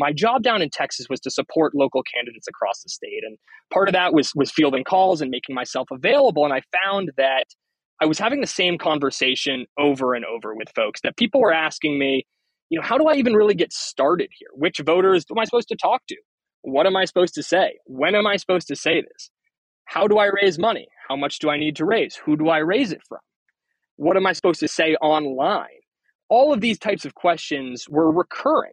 my job down in Texas was to support local candidates across the state. And part of that was, was fielding calls and making myself available. And I found that I was having the same conversation over and over with folks that people were asking me, you know, how do I even really get started here? Which voters am I supposed to talk to? What am I supposed to say? When am I supposed to say this? How do I raise money? How much do I need to raise? Who do I raise it from? What am I supposed to say online? All of these types of questions were recurring.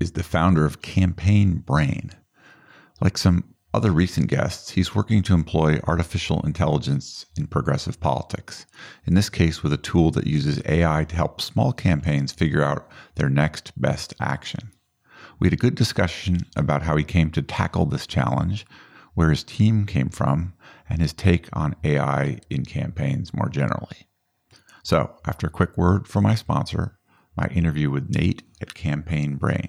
is the founder of Campaign Brain. Like some other recent guests, he's working to employ artificial intelligence in progressive politics, in this case, with a tool that uses AI to help small campaigns figure out their next best action. We had a good discussion about how he came to tackle this challenge, where his team came from, and his take on AI in campaigns more generally. So, after a quick word from my sponsor, my interview with Nate at Campaign Brain.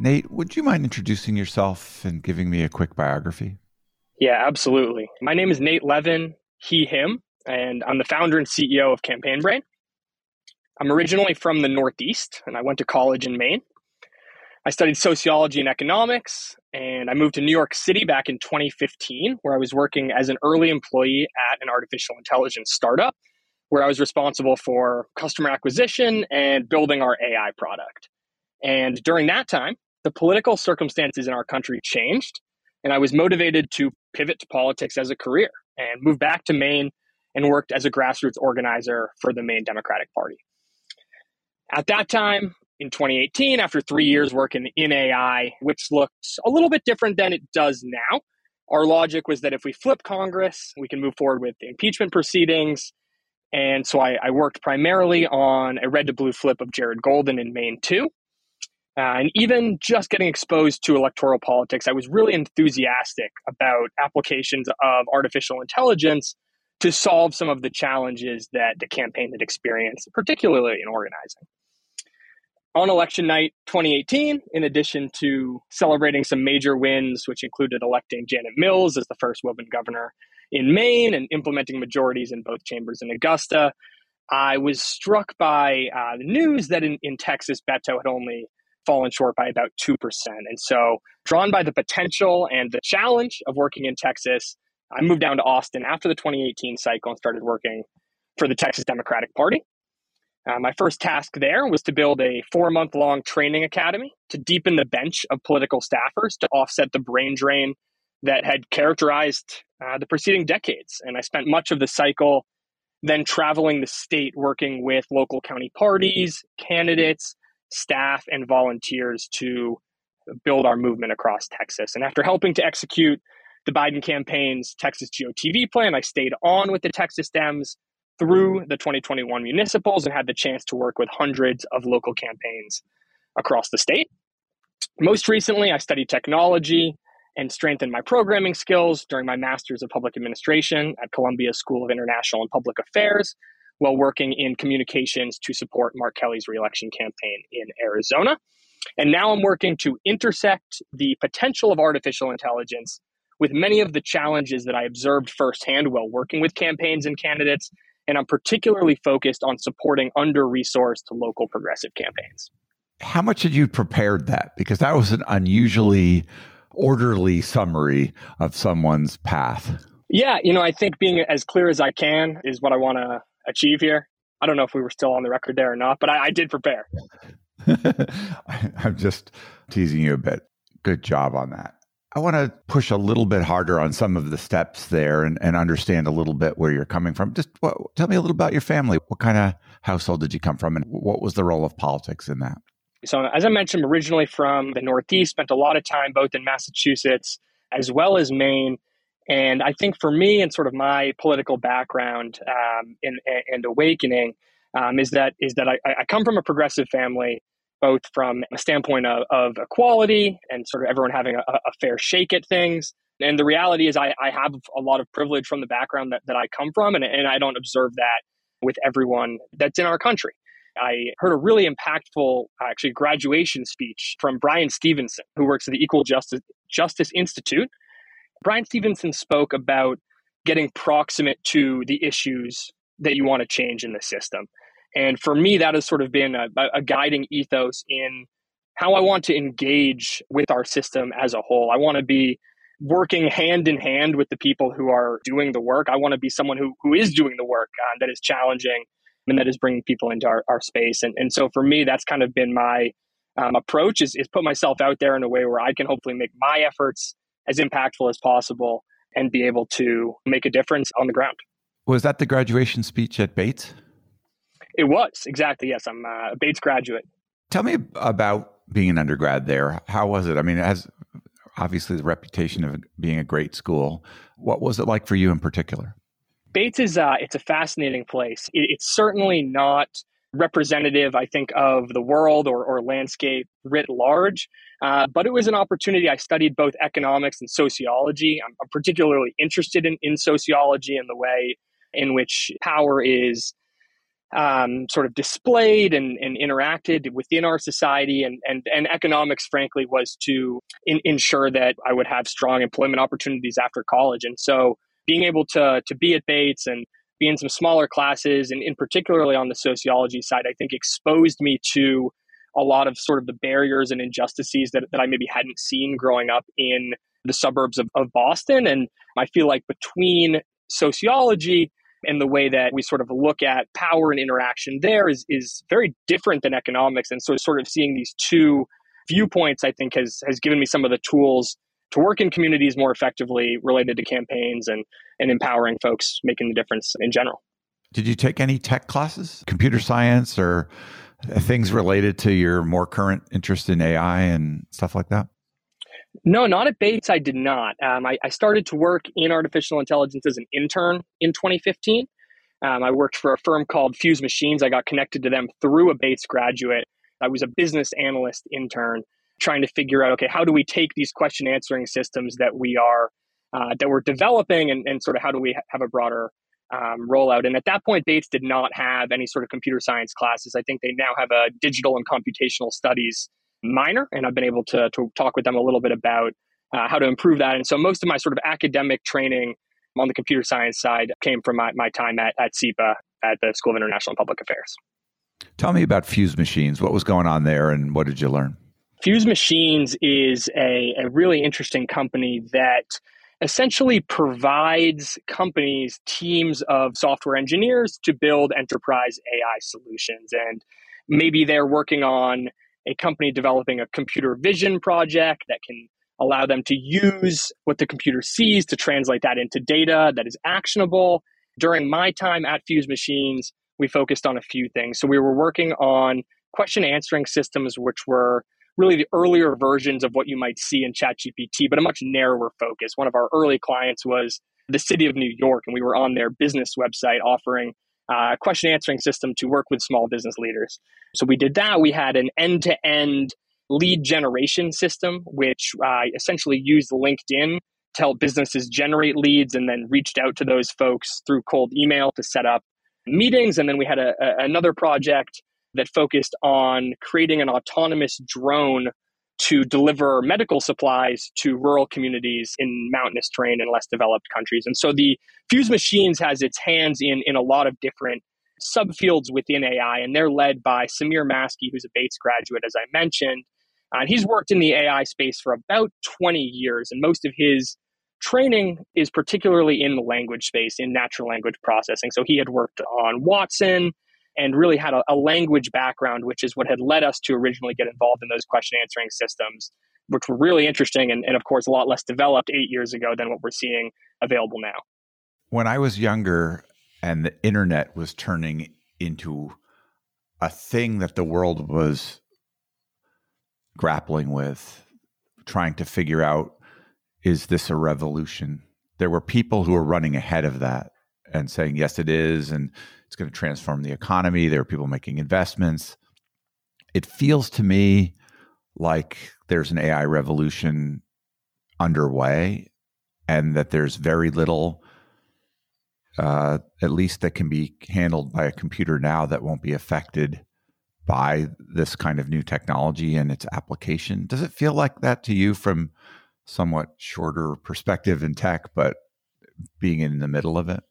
Nate, would you mind introducing yourself and giving me a quick biography? Yeah, absolutely. My name is Nate Levin, he, him, and I'm the founder and CEO of Campaign Brain. I'm originally from the Northeast, and I went to college in Maine. I studied sociology and economics, and I moved to New York City back in 2015, where I was working as an early employee at an artificial intelligence startup, where I was responsible for customer acquisition and building our AI product. And during that time, the political circumstances in our country changed, and I was motivated to pivot to politics as a career and move back to Maine and worked as a grassroots organizer for the Maine Democratic Party. At that time, in 2018, after three years working in AI, which looked a little bit different than it does now, our logic was that if we flip Congress, we can move forward with the impeachment proceedings. And so I, I worked primarily on a red to blue flip of Jared Golden in Maine two. Uh, and even just getting exposed to electoral politics, I was really enthusiastic about applications of artificial intelligence to solve some of the challenges that the campaign had experienced, particularly in organizing. On election night 2018, in addition to celebrating some major wins, which included electing Janet Mills as the first woman governor in Maine and implementing majorities in both chambers in Augusta, I was struck by uh, the news that in, in Texas, Beto had only fallen short by about 2%. And so, drawn by the potential and the challenge of working in Texas, I moved down to Austin after the 2018 cycle and started working for the Texas Democratic Party. Uh, my first task there was to build a four month long training academy to deepen the bench of political staffers to offset the brain drain that had characterized uh, the preceding decades. And I spent much of the cycle then traveling the state working with local county parties, candidates, staff and volunteers to build our movement across Texas. And after helping to execute the Biden campaign's Texas GOTV plan, I stayed on with the Texas Dems through the 2021 municipals and had the chance to work with hundreds of local campaigns across the state. Most recently, I studied technology and strengthened my programming skills during my master's of public administration at Columbia School of International and Public Affairs, while working in communications to support Mark Kelly's reelection campaign in Arizona. And now I'm working to intersect the potential of artificial intelligence with many of the challenges that I observed firsthand while working with campaigns and candidates. And I'm particularly focused on supporting under resourced local progressive campaigns. How much had you prepared that? Because that was an unusually orderly summary of someone's path. Yeah, you know, I think being as clear as I can is what I want to achieve here. I don't know if we were still on the record there or not, but I, I did prepare. I'm just teasing you a bit. Good job on that. I want to push a little bit harder on some of the steps there and, and understand a little bit where you're coming from. Just what, tell me a little about your family. What kind of household did you come from, and what was the role of politics in that? So, as I mentioned, I'm originally from the Northeast, spent a lot of time both in Massachusetts as well as Maine. And I think for me and sort of my political background um, and, and awakening um, is that is that I, I, come from a progressive family, both from a standpoint of, of equality and sort of everyone having a, a, fair shake at things. And the reality is I, I have a lot of privilege from the background that, that I come from, and, and I don't observe that with everyone that's in our country. I heard a really impactful, actually, graduation speech from Bryan Stevenson, who works at the Equal Justice, Justice Institute. Bryan Stevenson spoke about getting proximate to the issues that you want to change in the system. And for me, that has sort of been a, a guiding ethos in how I want to engage with our system as a whole. I want to be working hand in hand with the people who are doing the work. I want to be someone who, who is doing the work uh, that is challenging and that is bringing people into our, our space. And, and so for me, that's kind of been my um, approach is, is put myself out there in a way where I can hopefully make my efforts as impactful as possible and be able to make a difference on the ground. Was that the graduation speech at Bates? It was, exactly. Yes, I'm a Bates graduate. Tell me about being an undergrad there. How was it? I mean, it has obviously the reputation of being a great school. What was it like for you in particular? Bates is uh, it's a fascinating place. It, it's certainly not representative, I think, of the world or, or landscape writ large. Uh, but it was an opportunity. I studied both economics and sociology. I'm, I'm particularly interested in, in sociology and the way in which power is um, sort of displayed and, and, interacted within our society. And, and, and economics, frankly, was to in, ensure that I would have strong employment opportunities after college. And so being able to, to be at Bates and be in some smaller classes, and in particularly on the sociology side, I think exposed me to a lot of sort of the barriers and injustices that, that I maybe hadn't seen growing up in the suburbs of, of Boston. And I feel like between sociology and the way that we sort of look at power and interaction there is, is very different than economics. And so sort of seeing these two viewpoints, I think, has, has given me some of the tools to work in communities more effectively related to campaigns and, and empowering folks making the difference in general. Did you take any tech classes, computer science, or things related to your more current interest in AI and stuff like that? No, not at Bates. I did not. Um, I, I, started to work in artificial intelligence as an intern in 2015. Um, I worked for a firm called Fusemachines. I got connected to them through a Bates graduate. I was a business analyst intern trying to figure out okay how do we take these question answering systems that we are uh, that we're developing and, and sort of how do we ha- have a broader um, rollout. And at that point bates did not have any sort of computer science classes. I think they now have a digital and computational studies minor and i've been able to, to talk with them a little bit about uh, how to improve that. And so most of my sort of academic training on the computer science side came from my, my time at, at SIPA at the school of international and public affairs. Tell me about Fusemachines. What was going on there and what did you learn? Fusemachines is a, a really interesting company that essentially provides companies teams of software engineers to build enterprise AI solutions. And maybe they're working on a company developing a computer vision project that can allow them to use what the computer sees to translate that into data that is actionable. During my time at Fusemachines, we focused on a few things. So we were working on question answering systems, which were really the earlier versions of what you might see in ChatGPT, but a much narrower focus. One of our early clients was the city of New York, and we were on their business website offering a question answering system to work with small business leaders. So we did that. We had an end to end lead generation system, which uh, essentially used LinkedIn to help businesses generate leads and then reached out to those folks through cold email to set up meetings. And then we had a, a, another project that focused on creating an autonomous drone to deliver medical supplies to rural communities in mountainous terrain and less developed countries. And so the Fusemachines has its hands in, in a lot of different subfields within AI, and they're led by Sameer Maskey, who's a Bates graduate, as I mentioned. And he's worked in the AI space for about 20 years, and most of his training is particularly in the language space, in natural language processing. So he had worked on Watson and really had a, a language background, which is what had led us to originally get involved in those question answering systems, which were really interesting and, and, of course, a lot less developed eight years ago than what we're seeing available now. When I was younger and the internet was turning into a thing that the world was grappling with, trying to figure out is this a revolution? There were people who were running ahead of that and saying, yes, it is. And it's going to transform the economy. There are people making investments. It feels to me like there's an AI revolution underway and that there's very little, uh, at least that can be handled by a computer now that won't be affected by this kind of new technology and its application. Does it feel like that to you from somewhat shorter perspective in tech, but being in the middle of it?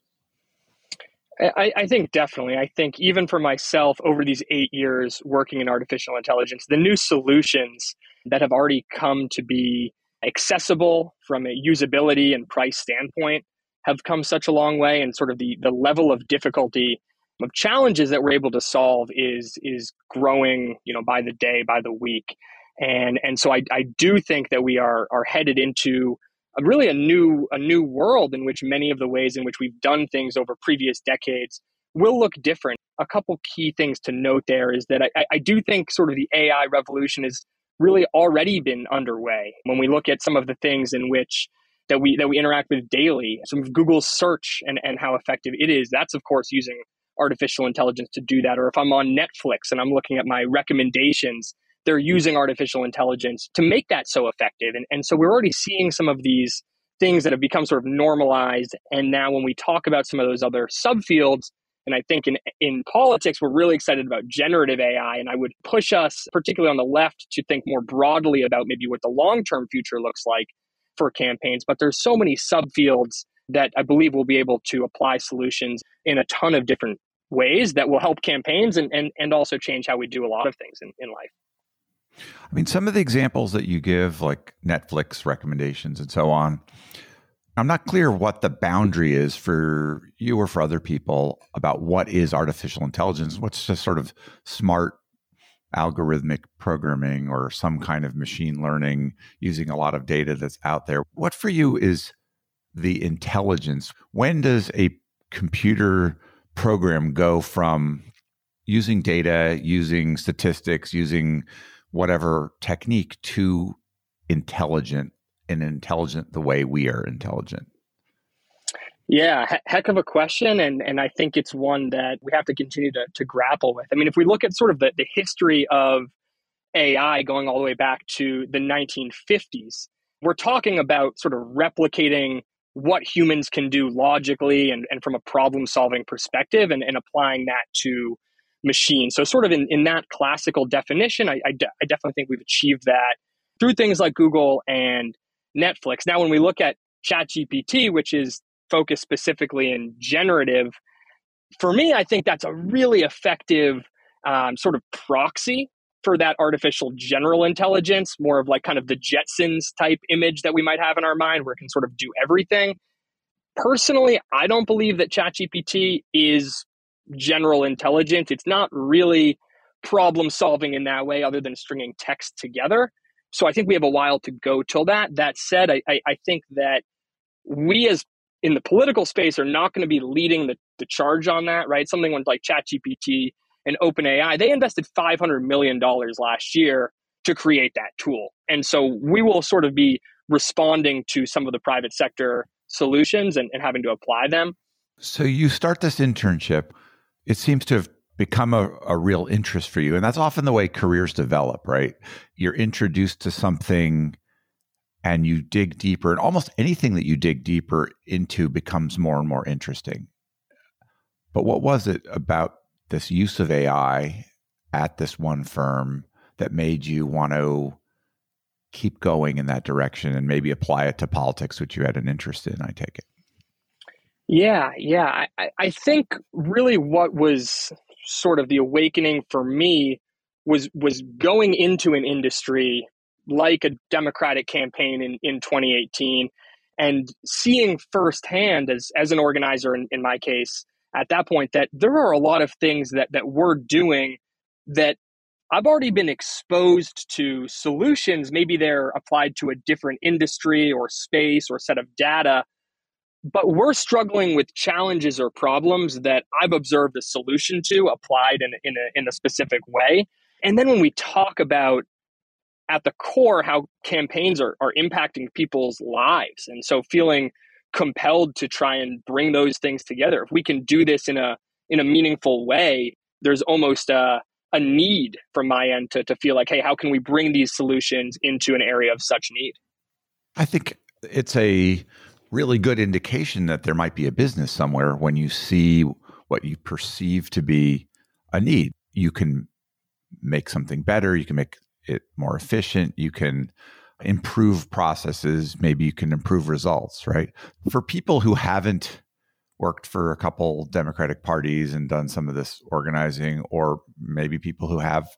I, I, think definitely. I think even for myself, over these eight years working in artificial intelligence, the new solutions that have already come to be accessible from a usability and price standpoint have come such a long way, and sort of the the level of difficulty of challenges that we're able to solve is is growing, you know, by the day, by the week, and and so I, I do think that we are are headed into really a new a new world in which many of the ways in which we've done things over previous decades will look different. A couple key things to note there is that I, I do think sort of the AI revolution has really already been underway. When we look at some of the things in which that we that we interact with daily, some of Google's search and, and how effective it is, that's of course using artificial intelligence to do that. Or if I'm on Netflix and I'm looking at my recommendations, they're using artificial intelligence to make that so effective. And, and so we're already seeing some of these things that have become sort of normalized. And now when we talk about some of those other subfields, and I think in, in politics, we're really excited about generative AI. And I would push us, particularly on the left, to think more broadly about maybe what the long term future looks like for campaigns. But there's so many subfields that I believe we'll be able to apply solutions in a ton of different ways that will help campaigns and, and, and also change how we do a lot of things in, in life. I mean, some of the examples that you give, like Netflix recommendations and so on, I'm not clear what the boundary is for you or for other people about what is artificial intelligence, what's just sort of smart algorithmic programming or some kind of machine learning using a lot of data that's out there. What for you is the intelligence? When does a computer program go from using data, using statistics, using whatever technique to intelligent and intelligent the way we are intelligent? Yeah, he- heck of a question. And, and I think it's one that we have to continue to, to grapple with. I mean, if we look at sort of the, the history of AI going all the way back to the 1950s, we're talking about sort of replicating what humans can do logically and, and from a problem solving perspective and, and applying that to machine. So, sort of in, in that classical definition, I, I, de- I definitely think we've achieved that through things like Google and Netflix. Now, when we look at ChatGPT, which is focused specifically in generative, for me, I think that's a really effective um, sort of proxy for that artificial general intelligence, more of like kind of the Jetsons type image that we might have in our mind where it can sort of do everything. Personally, I don't believe that ChatGPT is general intelligence. It's not really problem solving in that way, other than stringing text together. So I think we have a while to go till that. That said, I, I, I think that we as in the political space are not going to be leading the, the charge on that, right? Something like ChatGPT and OpenAI, they invested $500 million last year to create that tool. And so we will sort of be responding to some of the private sector solutions and, and having to apply them. So you start this internship it seems to have become a, a real interest for you. And that's often the way careers develop, right? You're introduced to something and you dig deeper, and almost anything that you dig deeper into becomes more and more interesting. But what was it about this use of AI at this one firm that made you want to keep going in that direction and maybe apply it to politics, which you had an interest in, I take it? Yeah, yeah. I, I think really what was sort of the awakening for me was was going into an industry like a Democratic campaign in, in 2018 and seeing firsthand as as an organizer in, in my case at that point that there are a lot of things that that we're doing that I've already been exposed to solutions. Maybe they're applied to a different industry or space or set of data, but we're struggling with challenges or problems that I've observed a solution to applied in, in, a, in a specific way. And then when we talk about at the core how campaigns are, are impacting people's lives, and so feeling compelled to try and bring those things together. If we can do this in a in a meaningful way, there's almost a a need from my end to, to feel like, hey, how can we bring these solutions into an area of such need? I think it's a really good indication that there might be a business somewhere when you see what you perceive to be a need. You can make something better, you can make it more efficient, you can improve processes, maybe you can improve results, right? For people who haven't worked for a couple Democratic parties and done some of this organizing, or maybe people who have,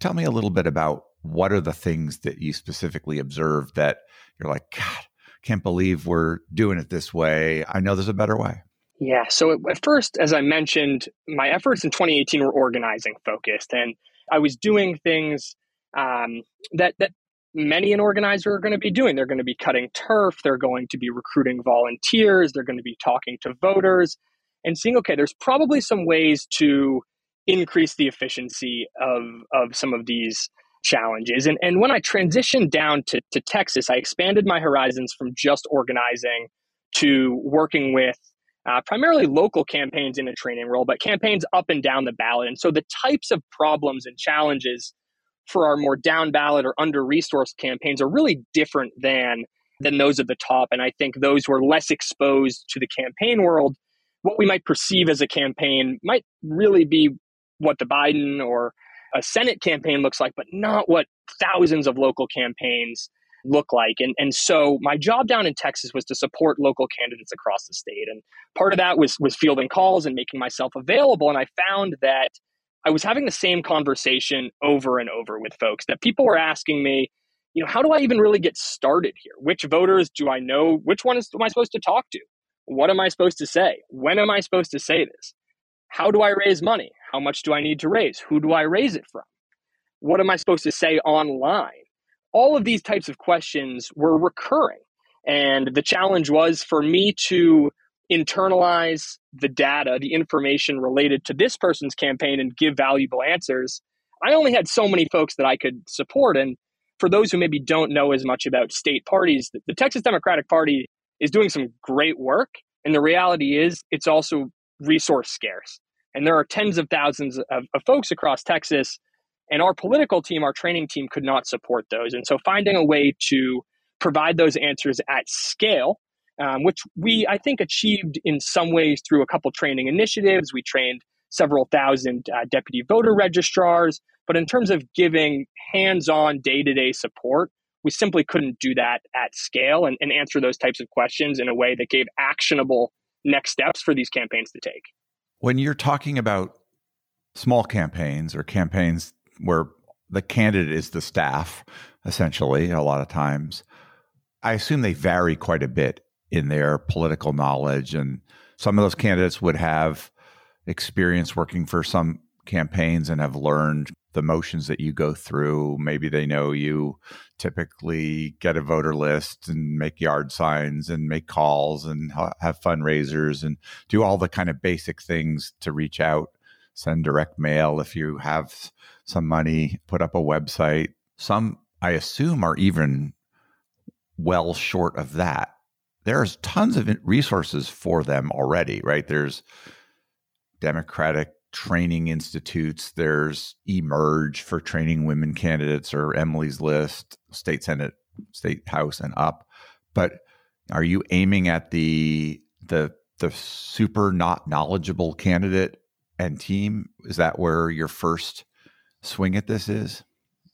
tell me a little bit about what are the things that you specifically observed that you're like, God, can't believe we're doing it this way. I know there's a better way. Yeah. So at first, as I mentioned, my efforts in 2018 were organizing focused, and I was doing things um, that that many an organizer are going to be doing. They're going to be cutting turf. They're going to be recruiting volunteers. They're going to be talking to voters and seeing, okay, there's probably some ways to increase the efficiency of of some of these challenges. And, and when I transitioned down to, to Texas, I expanded my horizons from just organizing to working with uh, primarily local campaigns in a training role, but campaigns up and down the ballot. And so the types of problems and challenges for our more down ballot or under resourced campaigns are really different than than those at the top. And I think those who are less exposed to the campaign world, what we might perceive as a campaign might really be what the Biden or a Senate campaign looks like, but not what thousands of local campaigns look like. And, and so my job down in Texas was to support local candidates across the state. And part of that was, was fielding calls and making myself available. And I found that I was having the same conversation over and over with folks that people were asking me, you know, how do I even really get started here? Which voters do I know? Which one am I supposed to talk to? What am I supposed to say? When am I supposed to say this? How do I raise money? How much do I need to raise? Who do I raise it from? What am I supposed to say online? All of these types of questions were recurring. And the challenge was for me to internalize the data, the information related to this person's campaign and give valuable answers. I only had so many folks that I could support. And for those who maybe don't know as much about state parties, the Texas Democratic Party is doing some great work. And the reality is, it's also resource scarce. And there are tens of thousands of, of folks across Texas. And our political team, our training team could not support those. And so finding a way to provide those answers at scale, um, which we, I think, achieved in some ways through a couple training initiatives. We trained several thousand uh, deputy voter registrars. But in terms of giving hands on day to day support, we simply couldn't do that at scale and, and answer those types of questions in a way that gave actionable next steps for these campaigns to take. When you're talking about small campaigns or campaigns where the candidate is the staff, essentially, a lot of times, I assume they vary quite a bit in their political knowledge. And some of those candidates would have experience working for some campaigns and have learned the motions that you go through. Maybe they know you typically get a voter list and make yard signs and make calls and ha- have fundraisers and do all the kind of basic things to reach out, send direct mail if you have some money, put up a website. Some, I assume, are even well short of that. There's tons of resources for them already, right? There's Democratic training institutes. There's Emerge for training women candidates or Emily's List, state senate, state house, and up. But are you aiming at the the the super not knowledgeable candidate and team? Is that where your first swing at this is?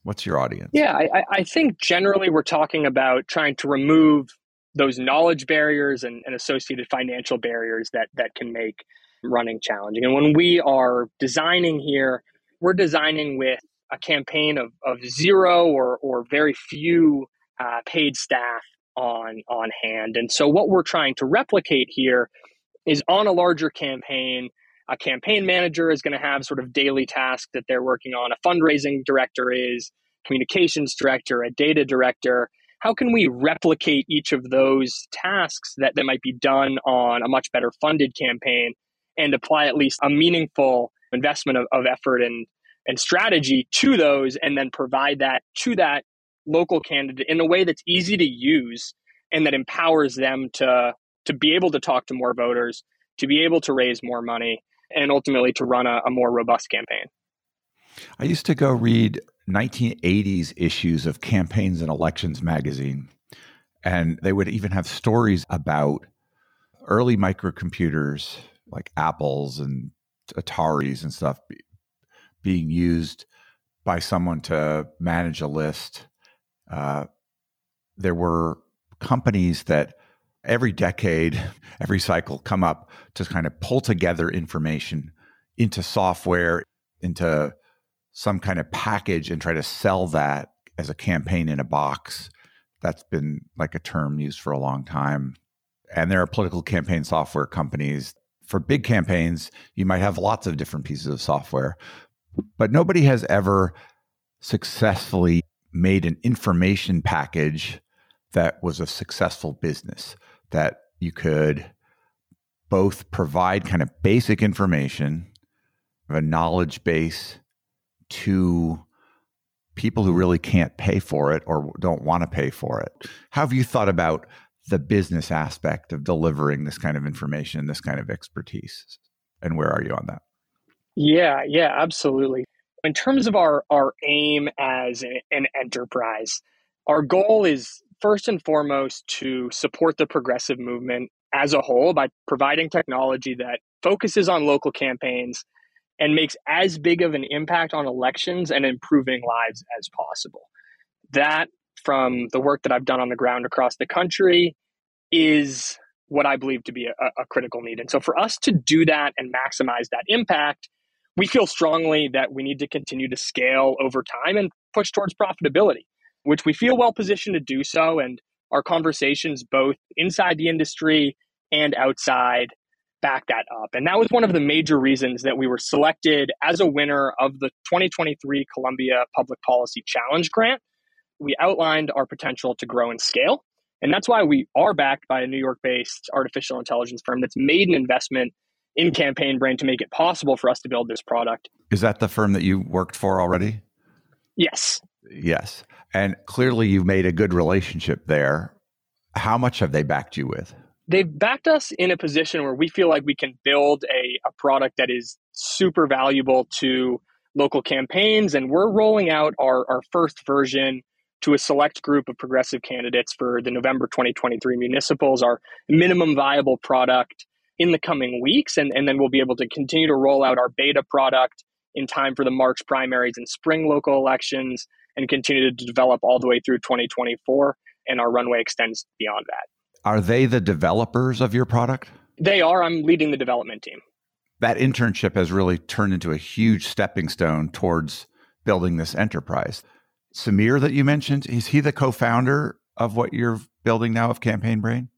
What's your audience? Yeah, I, I think generally we're talking about trying to remove those knowledge barriers and, and associated financial barriers that that can make running challenging. And when we are designing here, we're designing with a campaign of, of zero or, or very few uh, paid staff on on hand. And so what we're trying to replicate here is on a larger campaign, a campaign manager is going to have sort of daily tasks that they're working on. A fundraising director is, communications director, a data director. How can we replicate each of those tasks that, that might be done on a much better funded campaign and apply at least a meaningful investment of, of effort and, and strategy to those and then provide that to that local candidate in a way that's easy to use and that empowers them to to be able to talk to more voters, to be able to raise more money, and ultimately to run a, a more robust campaign. I used to go read 1980s issues of Campaigns and Elections magazine, and they would even have stories about early microcomputers like Apples and Ataris and stuff be, being used by someone to manage a list. Uh, there were companies that every decade, every cycle come up to kind of pull together information into software, into some kind of package and try to sell that as a campaign in a box. That's been like a term used for a long time. And there are political campaign software companies. For big campaigns, you might have lots of different pieces of software, but nobody has ever successfully made an information package that was a successful business that you could both provide kind of basic information, a knowledge base to people who really can't pay for it or don't want to pay for it. How have you thought about the business aspect of delivering this kind of information, this kind of expertise? And where are you on that? Yeah, yeah, absolutely. In terms of our our aim as an enterprise, our goal is first and foremost to support the progressive movement as a whole by providing technology that focuses on local campaigns and makes as big of an impact on elections and improving lives as possible. That, from the work that I've done on the ground across the country, is what I believe to be a, a, critical need. And so, for us to do that and maximize that impact, we feel strongly that we need to continue to scale over time and push towards profitability which we feel well positioned to do so. And our conversations, both inside the industry and outside, back that up. And that was one of the major reasons that we were selected as a winner of the 2023 Columbia Public Policy Challenge Grant. We outlined our potential to grow and scale. And that's why we are backed by a New York based artificial intelligence firm that's made an investment in Campaign Brain to make it possible for us to build this product. Is that the firm that you worked for already? Yes. Yes. And clearly you've made a good relationship there. How much have they backed you with? They've backed us in a position where we feel like we can build a, a product that is super valuable to local campaigns. And we're rolling out our, our first version to a select group of progressive candidates for the November 2023 municipals, our minimum viable product in the coming weeks. And, and then we'll be able to continue to roll out our beta product in time for the March primaries and spring local elections and continue to develop all the way through 2024. And our runway extends beyond that. Are they the developers of your product? They are. I'm leading the development team. That internship has really turned into a huge stepping stone towards building this enterprise. Sameer, that you mentioned, is he the co founder of what you're building now of Campaign Brain?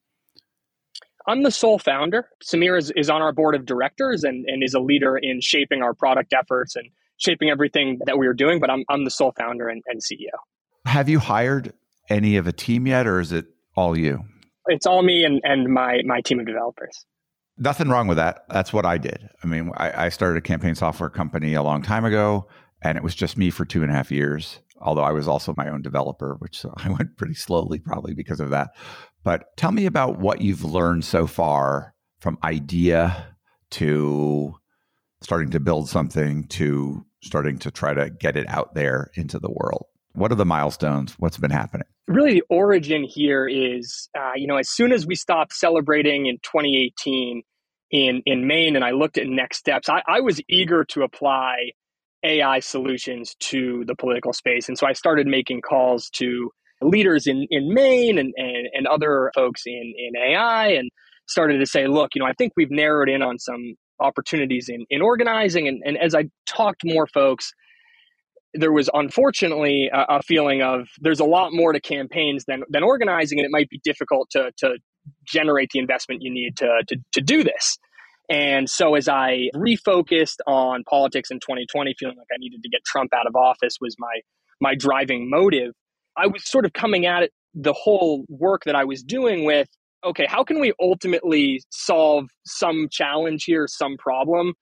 I'm the sole founder. Sameer is, is on our board of directors and, and is a leader in shaping our product efforts and shaping everything that we are doing, but I'm, I'm the sole founder and, and CEO. Have you hired any of a team yet, or is it all you? It's all me and, and my, my team of developers. Nothing wrong with that. That's what I did. I mean, I, I started a campaign software company a long time ago, and it was just me for two and a half years. Although I was also my own developer, which I went pretty slowly, probably because of that. But tell me about what you've learned so far from idea to starting to build something to starting to try to get it out there into the world? What are the milestones? What's been happening? Really, the origin here is, uh, you know, as soon as we stopped celebrating in 2018 in in Maine, and I looked at next steps, I, I was eager to apply AI solutions to the political space, and so I started making calls to leaders in in Maine and and, and other folks in in AI, and started to say, look, you know, I think we've narrowed in on some opportunities in, in organizing. And, and as I talked more folks, there was unfortunately a, a, feeling of there's a lot more to campaigns than than organizing, and it might be difficult to to generate the investment you need to to, to do this. And so as I refocused on politics in 2020, feeling like I needed to get Trump out of office was my my driving motive. I was sort of coming at it the whole work that I was doing with okay, how can we ultimately solve some challenge here, some problem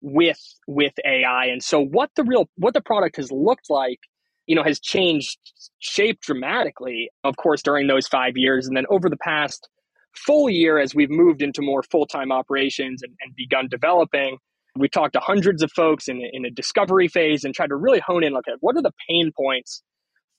with with AI? And so what the real what the product has looked like, you know, has changed shape dramatically, of course, during those five years. And then over the past full year, as we've moved into more full-time operations and, and begun developing, we talked to hundreds of folks in, in a discovery phase and tried to really hone in, look at what are the pain points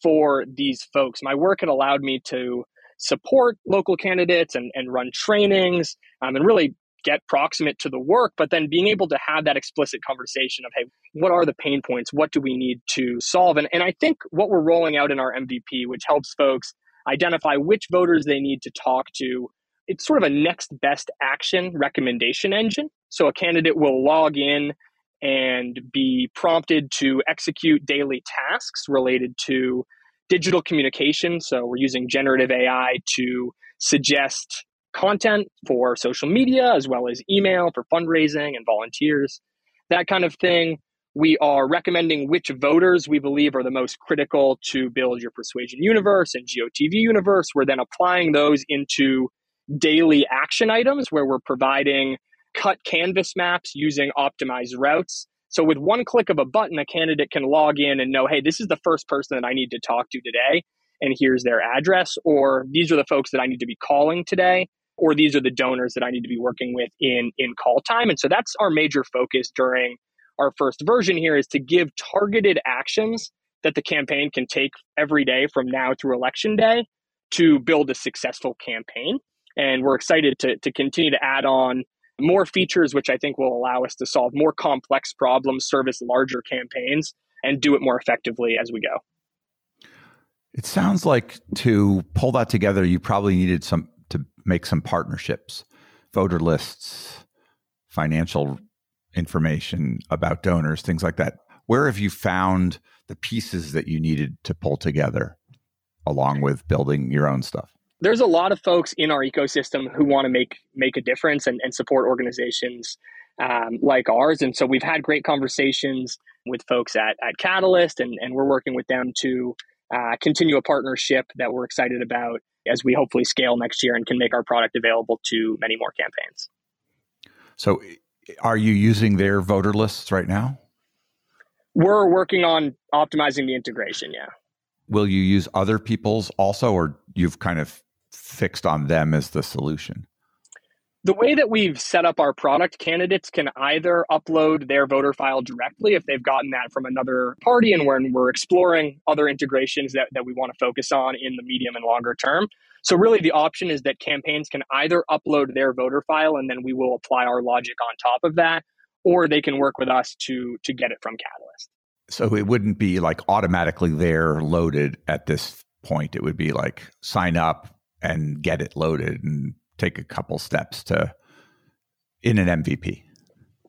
for these folks. My work had allowed me to support local candidates and, and run trainings um, and really get proximate to the work, but then being able to have that explicit conversation of, hey, what are the pain points? What do we need to solve? And, and I think what we're rolling out in our MVP, which helps folks identify which voters they need to talk to, it's sort of a next best action recommendation engine. So a candidate will log in and be prompted to execute daily tasks related to digital communication. So we're using generative AI to suggest content for social media as well as email for fundraising and volunteers, that kind of thing. We are recommending which voters we believe are the most critical to build your persuasion universe and GOTV universe. We're then applying those into daily action items where we're providing cut canvas maps using optimized routes so with one click of a button, a candidate can log in and know, hey, this is the first person that I need to talk to today, and here's their address, or these are the folks that I need to be calling today, or these are the donors that I need to be working with in in call time. And so that's our major focus during our first version here is to give targeted actions that the campaign can take every day from now through election day to build a successful campaign. And we're excited to, to continue to add on more features, which I think will allow us to solve more complex problems, service larger campaigns, and do it more effectively as we go. It sounds like to pull that together, you probably needed some to make some partnerships, voter lists, financial information about donors, things like that. Where have you found the pieces that you needed to pull together along with building your own stuff? There's a lot of folks in our ecosystem who want to make make a difference and, and support organizations um, like ours. And so we've had great conversations with folks at, at Catalyst, and, and we're working with them to uh, continue a partnership that we're excited about as we hopefully scale next year and can make our product available to many more campaigns. So, are you using their voter lists right now? We're working on optimizing the integration, yeah. Will you use other people's also, or you've kind of fixed on them as the solution? The way that we've set up our product, candidates can either upload their voter file directly if they've gotten that from another party, and when we're exploring other integrations that, that we want to focus on in the medium and longer term. So, really, the option is that campaigns can either upload their voter file and then we will apply our logic on top of that, or they can work with us to, to get it from Catalyst. So, it wouldn't be like automatically there loaded at this point. It would be like sign up, and get it loaded and take a couple steps to in an MVP.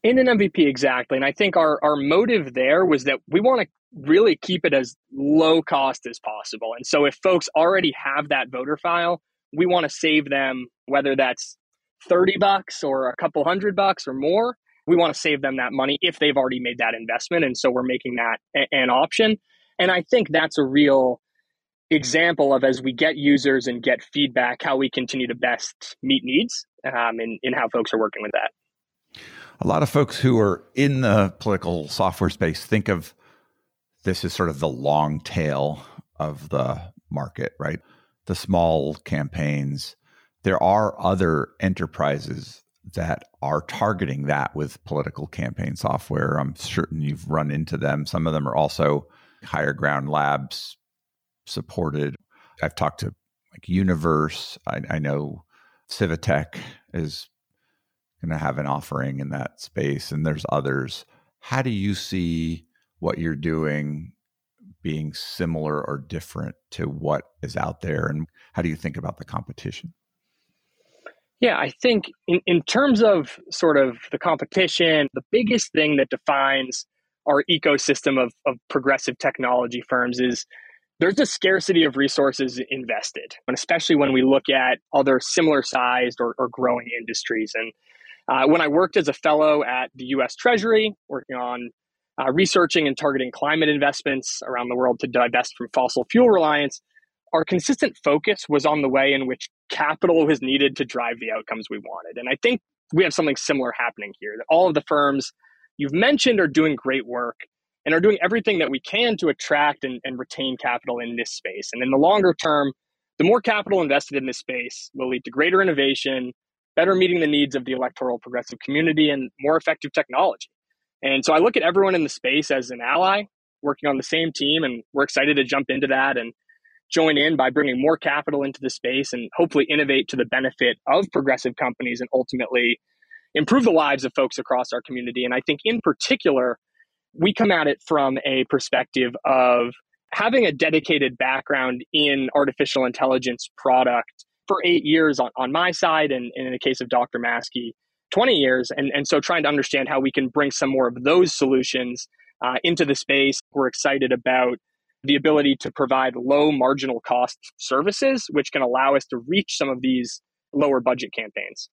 In an MVP, exactly. And I think our, our motive there was that we want to really keep it as low cost as possible. And so if folks already have that voter file, we want to save them, whether that's 30 bucks or a couple hundred bucks or more. We want to save them that money if they've already made that investment. And so we're making that a- an option. And I think that's a real example of as we get users and get feedback, how we continue to best meet needs um, and, and how folks are working with that. A lot of folks who are in the political software space think of this as sort of the long tail of the market, right? The small campaigns. There are other enterprises that are targeting that with political campaign software. I'm certain you've run into them. Some of them are also higher ground labs supported. I've talked to like Universe. I, I know Civitech is going to have an offering in that space, and there's others. How do you see what you're doing being similar or different to what is out there, and how do you think about the competition? Yeah, I think in, in terms of sort of the competition, the biggest thing that defines our ecosystem of, of progressive technology firms is there's a scarcity of resources invested, and especially when we look at other similar sized or, or growing industries. And uh, when I worked as a fellow at the US Treasury, working on uh, researching and targeting climate investments around the world to divest from fossil fuel reliance, our consistent focus was on the way in which capital was needed to drive the outcomes we wanted. And I think we have something similar happening here that all of the firms you've mentioned are doing great work and are doing everything that we can to attract and, and retain capital in this space. And in the longer term, the more capital invested in this space will lead to greater innovation, better meeting the needs of the electoral progressive community, and more effective technology. And so I look at everyone in the space as an ally working on the same team, and we're excited to jump into that and join in by bringing more capital into the space and hopefully innovate to the benefit of progressive companies and ultimately improve the lives of folks across our community. And I think, in particular, we come at it from a perspective of having a dedicated background in artificial intelligence product for eight years on, on my side, and, and in the case of Dr. Maskey, 20 years. And, and so trying to understand how we can bring some more of those solutions uh, into the space. We're excited about the ability to provide low marginal cost services, which can allow us to reach some of these lower budget campaigns.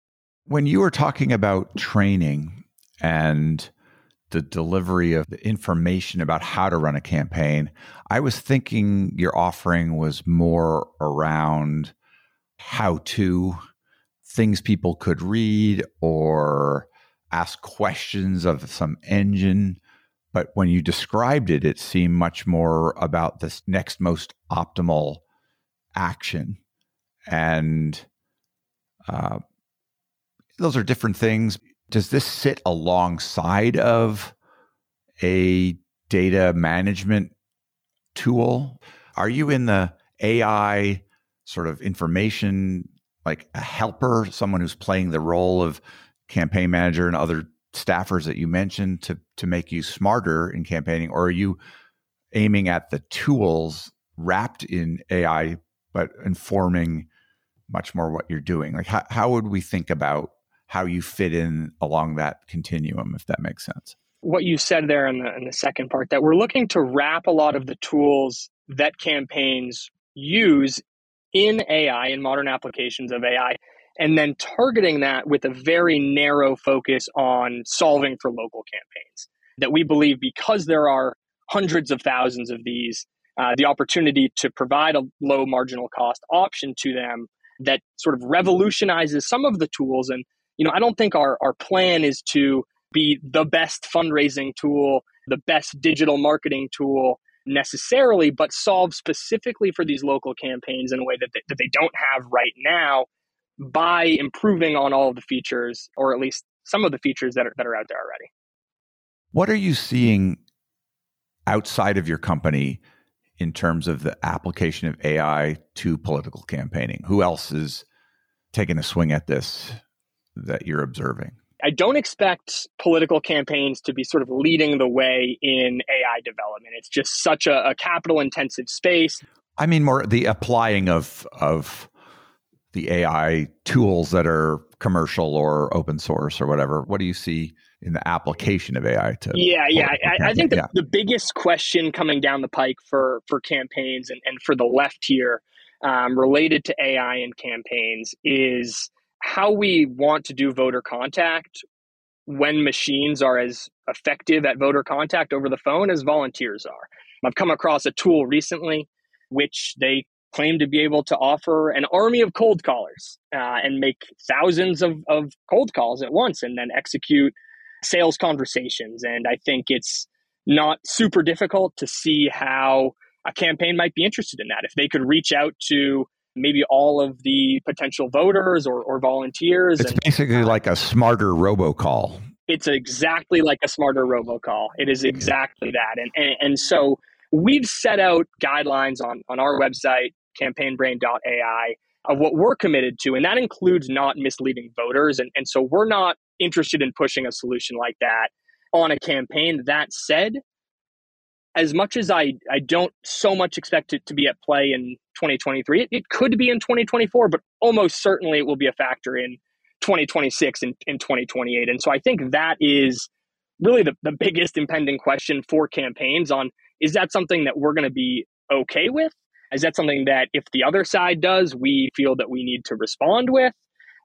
When you were talking about training and the delivery of the information about how to run a campaign, I was thinking your offering was more around how to things people could read or ask questions of some engine. But when you described it, it seemed much more about this next most optimal action. And uh, those are different things does this sit alongside of a data management tool? Are you in the AI sort of information, like a helper, someone who's playing the role of campaign manager and other staffers that you mentioned to to make you smarter in campaigning, or are you aiming at the tools wrapped in AI, but informing much more what you're doing? Like, how, how would we think about how you fit in along that continuum, if that makes sense. What you said there in the, in the second part, that we're looking to wrap a lot of the tools that campaigns use in AI, in modern applications of AI, and then targeting that with a very narrow focus on solving for local campaigns. That we believe because there are hundreds of thousands of these, uh, the opportunity to provide a low marginal cost option to them that sort of revolutionizes some of the tools and you know, I don't think our, our plan is to be the best fundraising tool, the best digital marketing tool necessarily, but solve specifically for these local campaigns in a way that they, that they don't have right now by improving on all of the features, or at least some of the features that are, that are out there already. What are you seeing outside of your company in terms of the application of AI to political campaigning? Who else is taking a swing at this that you're observing? I don't expect political campaigns to be sort of leading the way in AI development. It's just such a, a capital intensive space. I mean, more the applying of of the AI tools that are commercial or open source or whatever. What do you see in the application of AI to? Yeah, yeah. I, I, think the, yeah. the biggest question coming down the pike for for campaigns and, and for the left here um, related to AI and campaigns is how we want to do voter contact when machines are as effective at voter contact over the phone as volunteers are. I've come across a tool recently which they claim to be able to offer an army of cold callers uh, and make thousands of, of cold calls at once and then execute sales conversations. And I think it's not super difficult to see how a campaign might be interested in that. If they could reach out to maybe all of the potential voters or, or volunteers. It's and, basically like a smarter robocall. It's exactly like a smarter robocall. It is exactly that. And, and, and so we've set out guidelines on, on our website, campaignbrain.ai, of what we're committed to. And that includes not misleading voters. And, and so we're not interested in pushing a solution like that on a campaign. That said, as much as I, I don't so much expect it to be at play in 2023, it, it could be in 2024, but almost certainly it will be a factor in 2026 and in 2028. And so I think that is really the, the biggest impending question for campaigns on is that something that we're going to be okay with? Is that something that if the other side does, we feel that we need to respond with?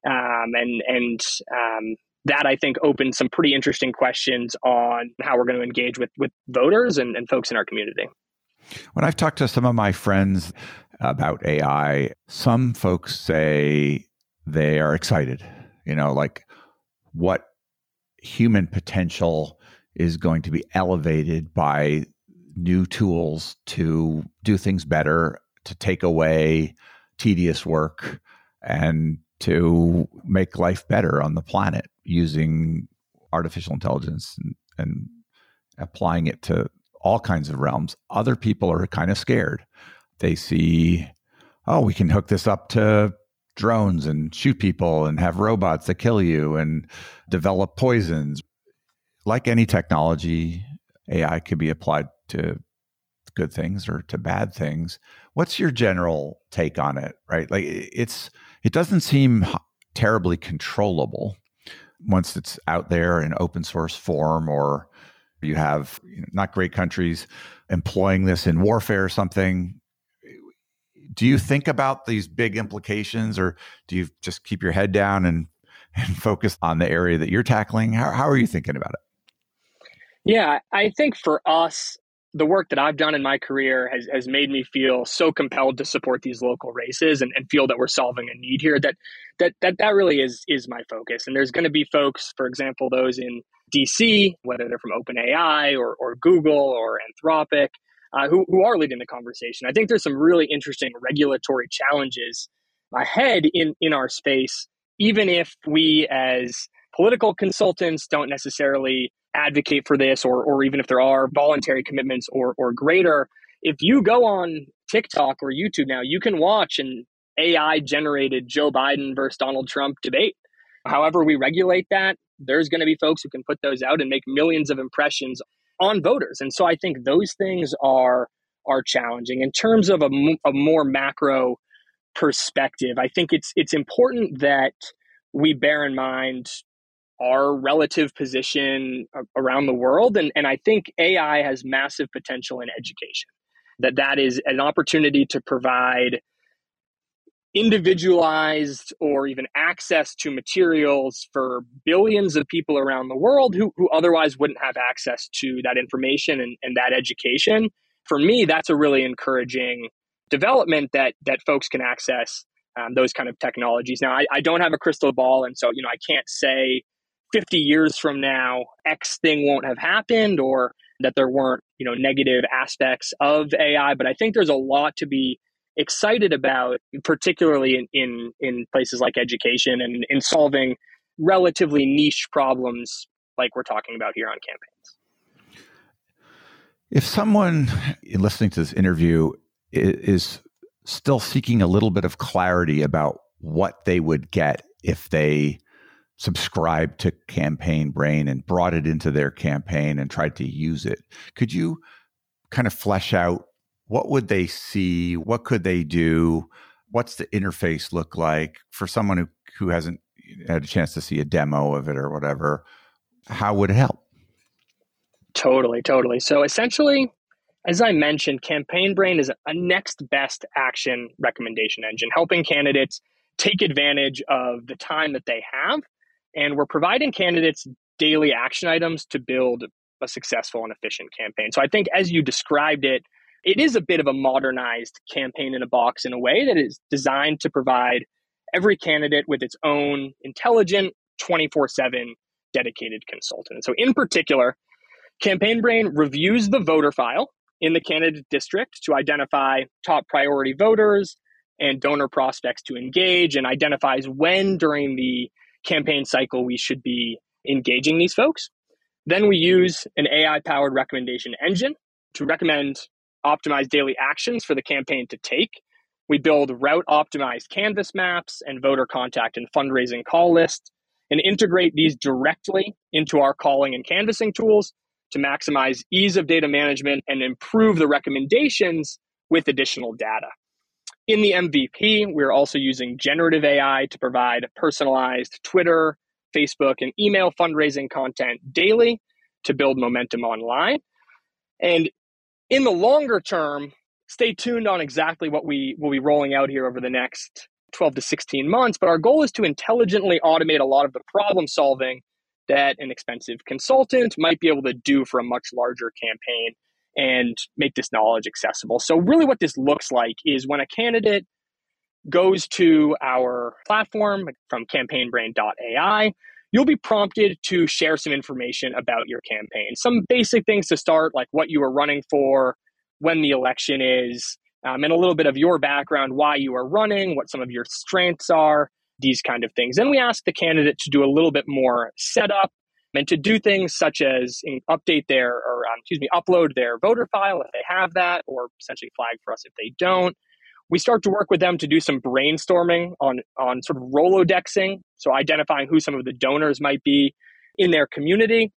Um, and and um, that I think opens some pretty interesting questions on how we're going to engage with with voters and, and folks in our community. When I've talked to some of my friends about AI, some folks say they are excited. You know, like what human potential is going to be elevated by new tools to do things better, to take away tedious work, and to make life better on the planet using artificial intelligence and, and applying it to all kinds of realms. Other people are kind of scared. They see, oh, we can hook this up to drones and shoot people and have robots that kill you and develop poisons. Like any technology, AI could be applied to good things or to bad things. What's your general take on it? Right? Like it's it doesn't seem terribly controllable once it's out there in open source form or you have you know, not great countries employing this in warfare or something do you think about these big implications or do you just keep your head down and, and focus on the area that you're tackling? How, how are you thinking about it? Yeah i think for us the work that I've done in my career has, has made me feel so compelled to support these local races and, and feel that we're solving a need here that that that, that really is is my focus. And there's going to be folks, for example, those in DC, whether they're from OpenAI or, or Google or Anthropic, uh, who, who are leading the conversation. I think there's some really interesting regulatory challenges ahead in, in our space, even if we as political consultants don't necessarily advocate for this, or, or even if there are voluntary commitments or, or greater. If you go on TikTok or YouTube now, you can watch an AI generated Joe Biden versus Donald Trump debate. However, we regulate that, there's going to be folks who can put those out and make millions of impressions on voters. And so I think those things are are challenging in terms of a, a more macro perspective. I think it's it's important that we bear in mind our relative position around the world and, and i think ai has massive potential in education. That that is an opportunity to provide individualized or even access to materials for billions of people around the world who, who otherwise wouldn't have access to that information and, and that education. For me that's a really encouraging development that that folks can access um, those kind of technologies. Now I, I don't have a crystal ball and so you know i can't say 50 years from now x thing won't have happened or that there weren't you know negative aspects of ai but i think there's a lot to be excited about particularly in in, in places like education and in solving relatively niche problems like we're talking about here on campaigns. If someone listening to this interview is still seeking a little bit of clarity about what they would get if they subscribed to Campaign Brain and brought it into their campaign and tried to use it. Could you kind of flesh out what would they see? What could they do? What's the interface look like for someone who, who hasn't had a chance to see a demo of it or whatever? How would it help? Totally, totally. So essentially, as I mentioned, Campaign Brain is a next best action recommendation engine, helping candidates take advantage of the time that they have and we're providing candidates daily action items to build a successful and efficient campaign. So I think as you described it, it is a bit of a modernized campaign in a box in a way that is designed to provide every candidate with its own intelligent 24 7 dedicated consultant. So, in particular, Campaign Brain reviews the voter file in the candidate district to identify top priority voters and donor prospects to engage and identifies when during the campaign cycle we should be engaging these folks. Then we use an AI powered recommendation engine to recommend optimized daily actions for the campaign to take. We build route optimized canvass maps and voter contact and fundraising call lists and integrate these directly into our calling and canvassing tools to maximize ease of data management and improve the recommendations with additional data. In the MVP, we're also using generative AI to provide personalized Twitter, Facebook, and email fundraising content daily to build momentum online. And in the longer term, stay tuned on exactly what we will be rolling out here over the next 12 to 16 months. But our goal is to intelligently automate a lot of the problem solving that an expensive consultant might be able to do for a much larger campaign and make this knowledge accessible. So, really, what this looks like is when a candidate goes to our platform from campaignbrain.ai, you'll be prompted to share some information about your campaign. Some basic things to start, like what you are running for, when the election is, um, and a little bit of your background, why you are running, what some of your strengths are, these kind of things. Then we ask the candidate to do a little bit more setup and to do things such as update their, or um, excuse me, upload their voter file if they have that, or essentially flag for us if they don't. We start to work with them to do some brainstorming on on sort of rolodexing so identifying who some of the donors might be in their community.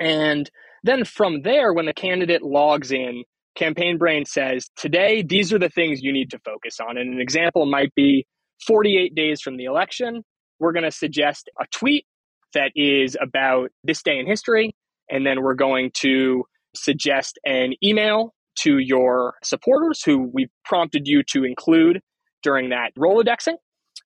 And then from there when the candidate logs in campaign brain says today these are the things you need to focus on. And an example might be 48 days from the election we're going to suggest a tweet that is about this day in history and then we're going to suggest an email to your supporters who we've prompted you to include during that Rolodexing.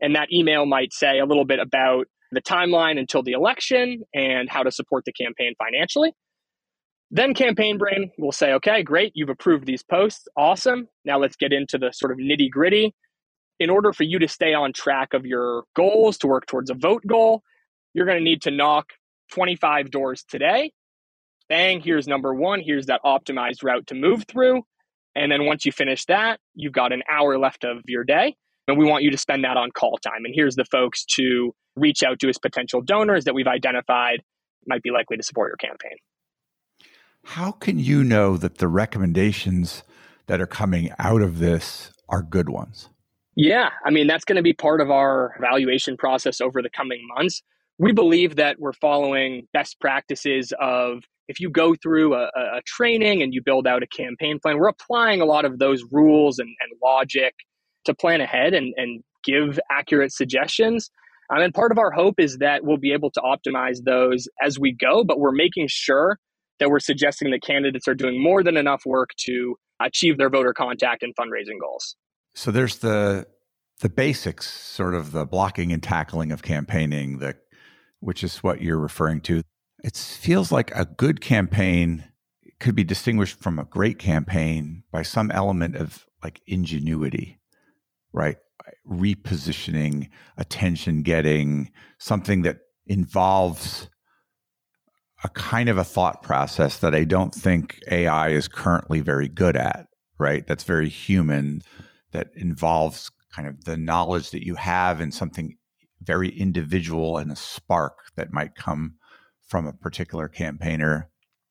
And that email might say a little bit about the timeline until the election and how to support the campaign financially. Then Campaign Brain will say, okay, great, you've approved these posts. Awesome. Now let's get into the sort of nitty gritty. In order for you to stay on track of your goals, to work towards a vote goal, you're going to need to knock 25 doors today bang, here's number one, here's that optimized route to move through. And then once you finish that, you've got an hour left of your day. And we want you to spend that on call time. And here's the folks to reach out to as potential donors that we've identified might be likely to support your campaign. How can you know that the recommendations that are coming out of this are good ones? Yeah, I mean, that's going to be part of our evaluation process over the coming months. We believe that we're following best practices of if you go through a, a, training and you build out a campaign plan, we're applying a lot of those rules and, and logic to plan ahead and, and give accurate suggestions. Um, and part of our hope is that we'll be able to optimize those as we go, but we're making sure that we're suggesting that candidates are doing more than enough work to achieve their voter contact and fundraising goals. So there's the the basics, sort of the blocking and tackling of campaigning, the which is what you're referring to. It feels like a good campaign could be distinguished from a great campaign by some element of like ingenuity, right? Repositioning, attention getting, something that involves a kind of a thought process that I don't think AI is currently very good at, right? That's very human, that involves kind of the knowledge that you have and something very individual and a spark that might come from a particular campaigner.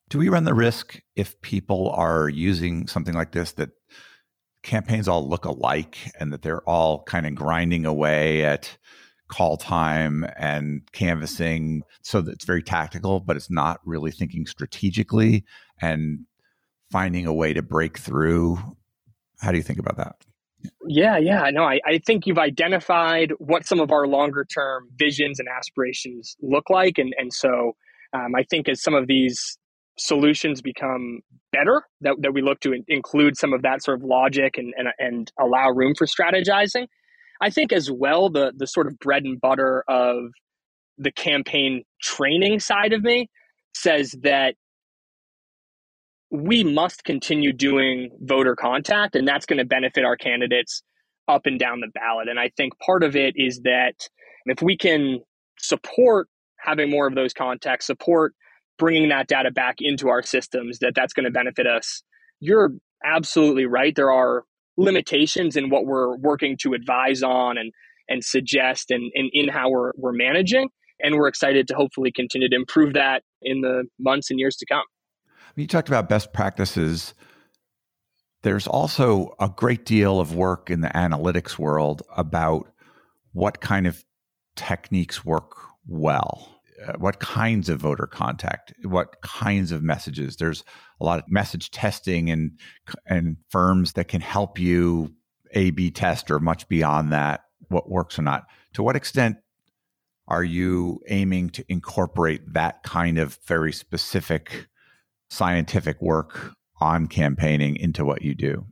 Do we run the risk if people are using something like this that campaigns all look alike and that they're all kind of grinding away at call time and canvassing so that it's very tactical, but it's not really thinking strategically and finding a way to break through? How do you think about that? Yeah, yeah, no, I, I think you've identified what some of our longer term visions and aspirations look like. And, and so um, I think as some of these solutions become better, that, that we look to in, include some of that sort of logic and, and, and allow room for strategizing. I think as well, the, the sort of bread and butter of the campaign training side of me says that we must continue doing voter contact, and that's going to benefit our candidates up and down the ballot. And I think part of it is that if we can support having more of those contacts, support bringing that data back into our systems, that that's going to benefit us. You're absolutely right. There are limitations in what we're working to advise on and and suggest and, and in how we're, we're managing. And we're excited to hopefully continue to improve that in the months and years to come. You talked about best practices. There's also a great deal of work in the analytics world about what kind of techniques work well. Uh, what kinds of voter contact, what kinds of messages. There's a lot of message testing and and firms that can help you A/B test or much beyond that what works or not. To what extent are you aiming to incorporate that kind of very specific scientific work on campaigning into what you do?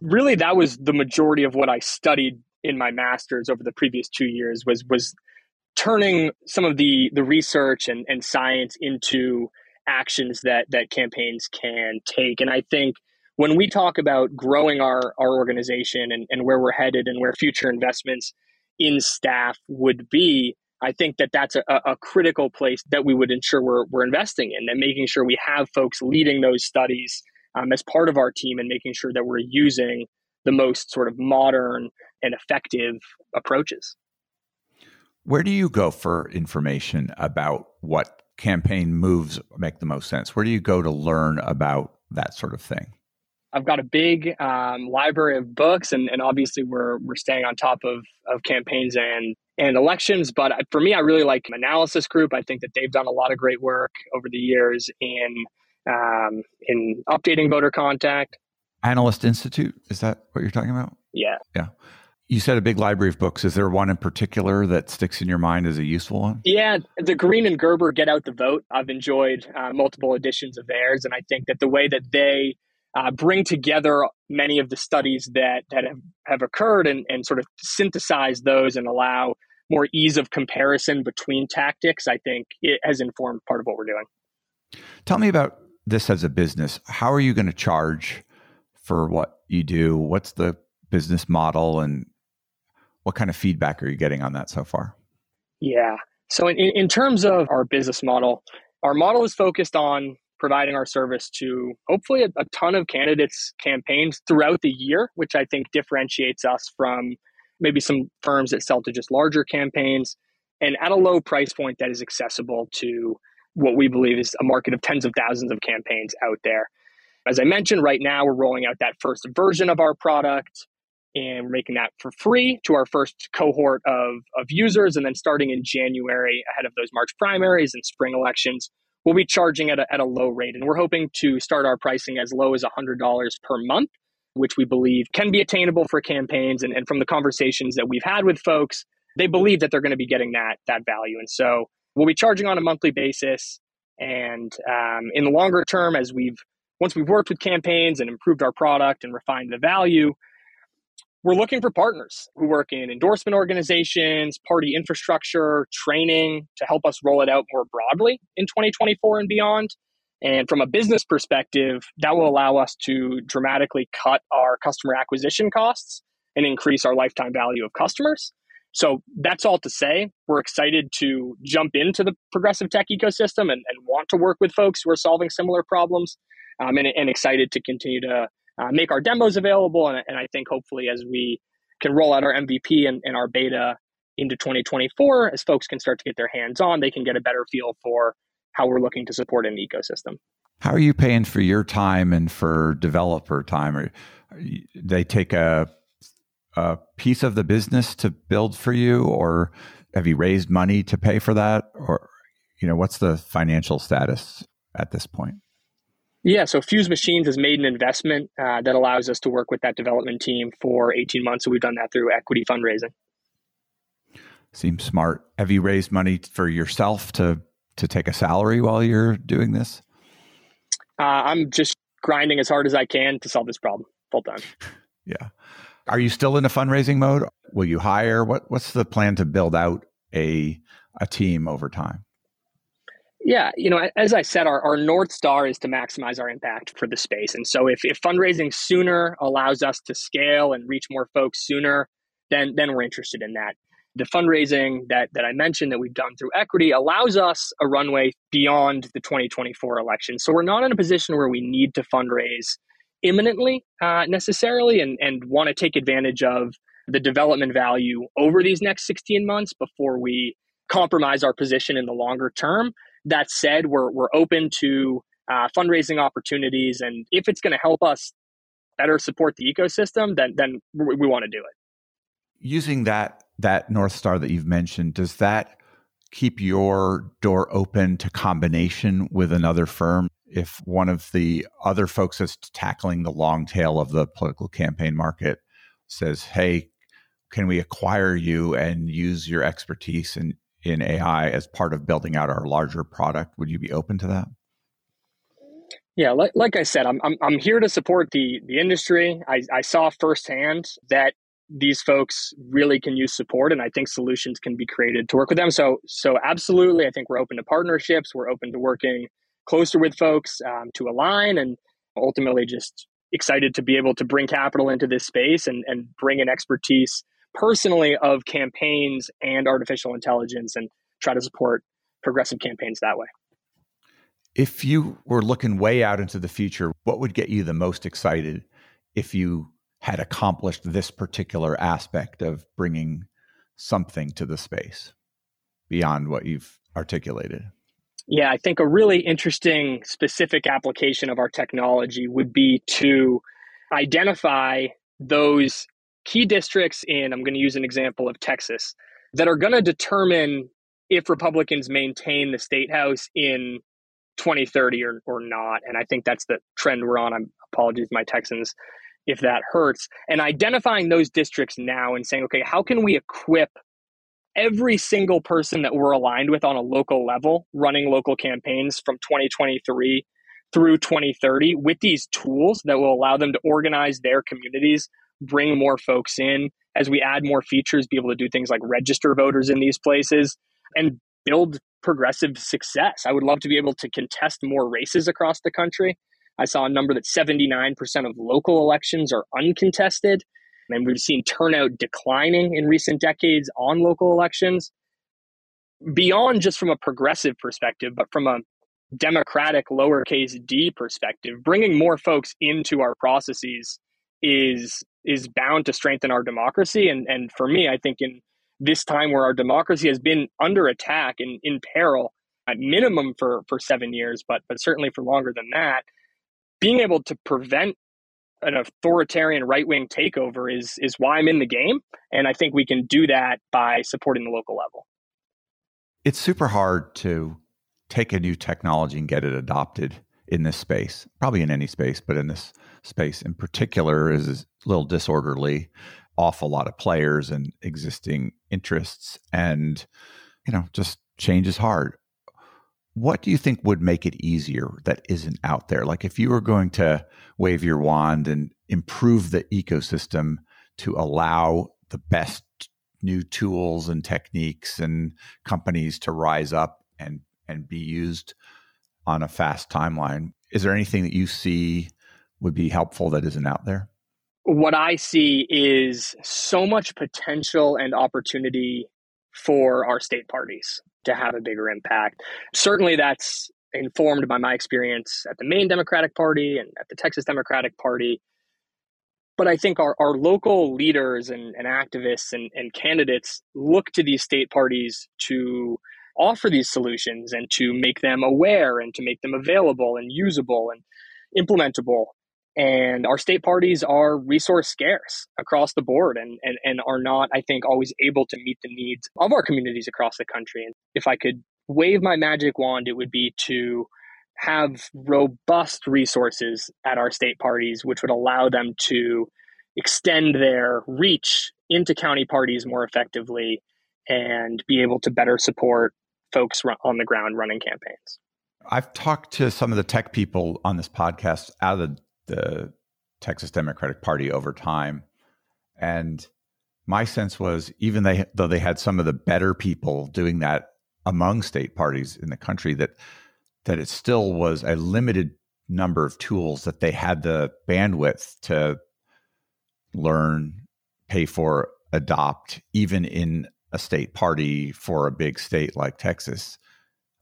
Really, that was the majority of what I studied in my master's over the previous two years was was turning some of the the research and, and science into actions that that campaigns can take. And I think when we talk about growing our, our organization and, and where we're headed and where future investments in staff would be, I think that that's a, a critical place that we would ensure we're, we're investing in and making sure we have folks leading those studies um, as part of our team and making sure that we're using the most sort of modern and effective approaches. Where do you go for information about what campaign moves make the most sense? Where do you go to learn about that sort of thing? I've got a big um, library of books, and, and obviously we're we're staying on top of, of campaigns and and elections. But for me, I really like Analysis Group. I think that they've done a lot of great work over the years in um, in updating voter contact. Analyst Institute is that what you're talking about? Yeah, yeah. You said a big library of books. Is there one in particular that sticks in your mind as a useful one? Yeah, the Green and Gerber Get Out the Vote. I've enjoyed uh, multiple editions of theirs, and I think that the way that they uh, bring together many of the studies that that have, have occurred and, and sort of synthesize those and allow more ease of comparison between tactics, I think it has informed part of what we're doing. Tell me about this as a business. How are you going to charge for what you do? What's the business model and what kind of feedback are you getting on that so far? Yeah. So, in, in terms of our business model, our model is focused on providing our service to hopefully a, a, ton of candidates' campaigns throughout the year, which I think differentiates us from maybe some firms that sell to just larger campaigns and at a low price point that is accessible to what we believe is a market of tens of thousands of campaigns out there. As I mentioned, right now we're rolling out that first version of our product and we're making that for free to our first cohort of, of users. And then starting in January, ahead of those March primaries and spring elections, we'll be charging at a, at a low rate. And we're hoping to start our pricing as low as $100 per month, which we believe can be attainable for campaigns. And, and from the conversations that we've had with folks, they believe that they're going to be getting that, that value. And so we'll be charging on a monthly basis. And um, in the longer term, as we've once we've worked with campaigns and improved our product and refined the value, we're looking for partners who work in endorsement organizations, party infrastructure, training to help us roll it out more broadly in 2024 and beyond. And from a business perspective, that will allow us to dramatically cut our customer acquisition costs and increase our lifetime value of customers. So that's all to say. We're excited to jump into the progressive tech ecosystem and, and want to work with folks who are solving similar problems um, and, and excited to continue to uh, make our demos available. And, and, I think hopefully as we can roll out our MVP and, and our beta into 2024, as folks can start to get their hands on, they can get a better feel for how we're looking to support an ecosystem. How are you paying for your time and for developer time? Or they take a a piece of the business to build for you, or have you raised money to pay for that, or you know what's the financial status at this point? Yeah, so Fusemachines has made an investment uh, that allows us to work with that development team for 18 months. So we've done that through equity fundraising. Seems smart. Have you raised money for yourself to to take a salary while you're doing this? Uh, I'm just grinding as hard as I can to solve this problem full time. yeah. Are you still in a fundraising mode? Will you hire? What What's the plan to build out a a team over time? Yeah, you know, as I said, our, our North Star is to maximize our impact for the space. And so if, if fundraising sooner allows us to scale and reach more folks sooner, then then we're interested in that. The fundraising that that I mentioned that we've done through equity allows us a runway beyond the 2024 election. So we're not in a position where we need to fundraise imminently uh, necessarily and, and want to take advantage of the development value over these next 16 months before we compromise our position in the longer term. That said, we're, we're open to uh, fundraising opportunities. And if it's going to help us better support the ecosystem, then, then we, we want to do it. Using that, that North Star that you've mentioned, does that keep your door open to combination with another firm? If one of the other folks that's tackling the long tail of the political campaign market says, hey, can we acquire you and use your expertise in, in AI as part of building out our larger product. Would you be open to that? Yeah, like, like I said, I'm, I'm, I'm here to support the, the industry. I, I saw firsthand that these folks really can use support and I think solutions can be created to work with them. So, so absolutely, I think we're open to partnerships. We're open to working closer with folks um, to align and ultimately just excited to be able to bring capital into this space and, and bring an expertise personally of campaigns and artificial intelligence and try to support progressive campaigns that way. If you were looking way out into the future, what would get you the most excited if you had accomplished this particular aspect of bringing something to the space beyond what you've articulated? Yeah, I think a really interesting specific application of our technology would be to identify those key districts in, I'm going to use an example of Texas, that are going to determine if Republicans maintain the state house in 2030 or, or not. And I think that's the trend we're on. I'm apologies, my Texans, if that hurts. And identifying those districts now and saying, okay, how can we equip every single person that we're aligned with on a local level running local campaigns from 2023 through 2030 with these tools that will allow them to organize their communities, bring more folks in as we add more features, be able to do things like register voters in these places and build progressive success. I would love to be able to contest more races across the country. I saw a number that 79% of local elections are uncontested. And we've seen turnout declining in recent decades on local elections. Beyond just from a progressive perspective, but from a democratic lowercase d perspective, bringing more folks into our processes is is bound to strengthen our democracy. And and for me, I think in this time where our democracy has been under attack and in peril at minimum for for seven years, but but certainly for longer than that, being able to prevent an authoritarian right wing takeover is is why I'm in the game, and I think we can do that by supporting the local level. It's super hard to take a new technology and get it adopted in this space, probably in any space, but in this space in particular is a little disorderly, off a lot of players and existing interests, and you know, just change is hard. What do you think would make it easier that isn't out there? Like if you were going to wave your wand and improve the ecosystem to allow the best new tools and techniques and companies to rise up and and be used on a fast timeline. Is there anything that you see would be helpful that isn't out there? What I see is so much potential and opportunity for our state parties to have a bigger impact. Certainly, that's informed by my experience at the Maine Democratic Party and at the Texas Democratic Party. But I think our, our local leaders and, and activists and, and candidates look to these state parties to offer these solutions and to make them aware and to make them available and usable and implementable. And our state parties are resource scarce across the board and, and, and are not, I think, always able to meet the needs of our communities across the country. And if I could wave my magic wand, it would be to have robust resources at our state parties, which would allow them to extend their reach into county parties more effectively and be able to better support folks on the ground running campaigns. I've talked to some of the tech people on this podcast out of the Texas Democratic Party over time. And my sense was even they though they had some of the better people doing that among state parties in the country that that it still was a limited number of tools that they had the bandwidth to learn, pay for, adopt, even in a state party for a big state like Texas.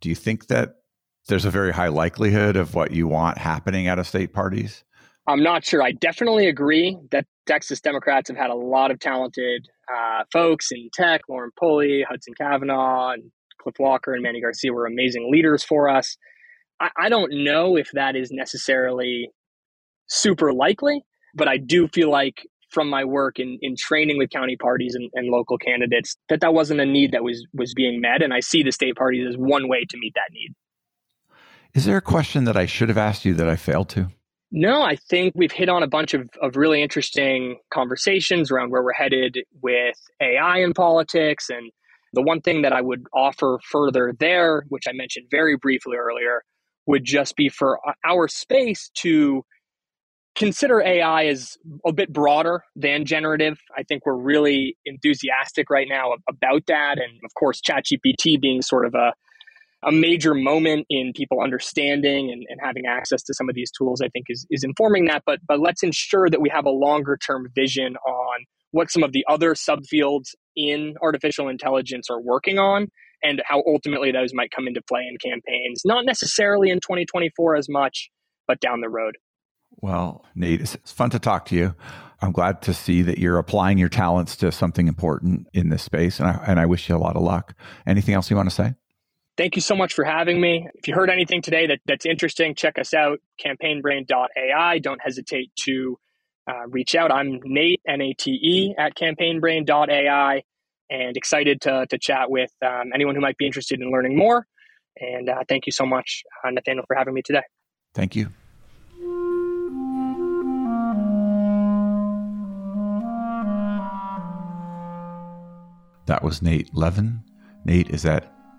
Do you think that there's a very high likelihood of what you want happening out of state parties? I'm not sure. I definitely agree that Texas Democrats have had a lot of talented uh, folks in tech. Lauren Pulley, Hudson Kavanaugh, and Cliff Walker and Manny Garcia were amazing leaders for us. I, I don't know if that is necessarily super likely, but I do feel like from my work in, in training with county parties and, and local candidates that that wasn't a need that was was being met and i see the state parties as one way to meet that need is there a question that i should have asked you that i failed to no, I think we've hit on a bunch of, of really interesting conversations around where we're headed with AI in politics and The one thing that I would offer further there, which I mentioned very briefly earlier, would just be for our space to consider AI as a bit broader than generative. I think we're really enthusiastic right now about that. And of course, ChatGPT being sort of a, a major moment in people understanding and, and having access to some of these tools, I think is, is informing that. But, but let's ensure that we have a longer term vision on what some of the other subfields in artificial intelligence are working on and how ultimately those might come into play in campaigns, not necessarily in 2024 as much, but down the road. Well, Nate, it's fun to talk to you. I'm glad to see that you're applying your talents to something important in this space, and I, and I wish you a lot of luck. Anything else you want to say? Thank you so much for having me. If you heard anything today that, that's interesting, check us out, campaignbrain.ai. Don't hesitate to uh, reach out. I'm Nate, N A T E, at campaignbrain.ai, and excited to, to chat with um, anyone who might be interested in learning more. And uh, thank you so much, uh, Nathaniel, for having me today. Thank you. That was Nate Levin. Nate is at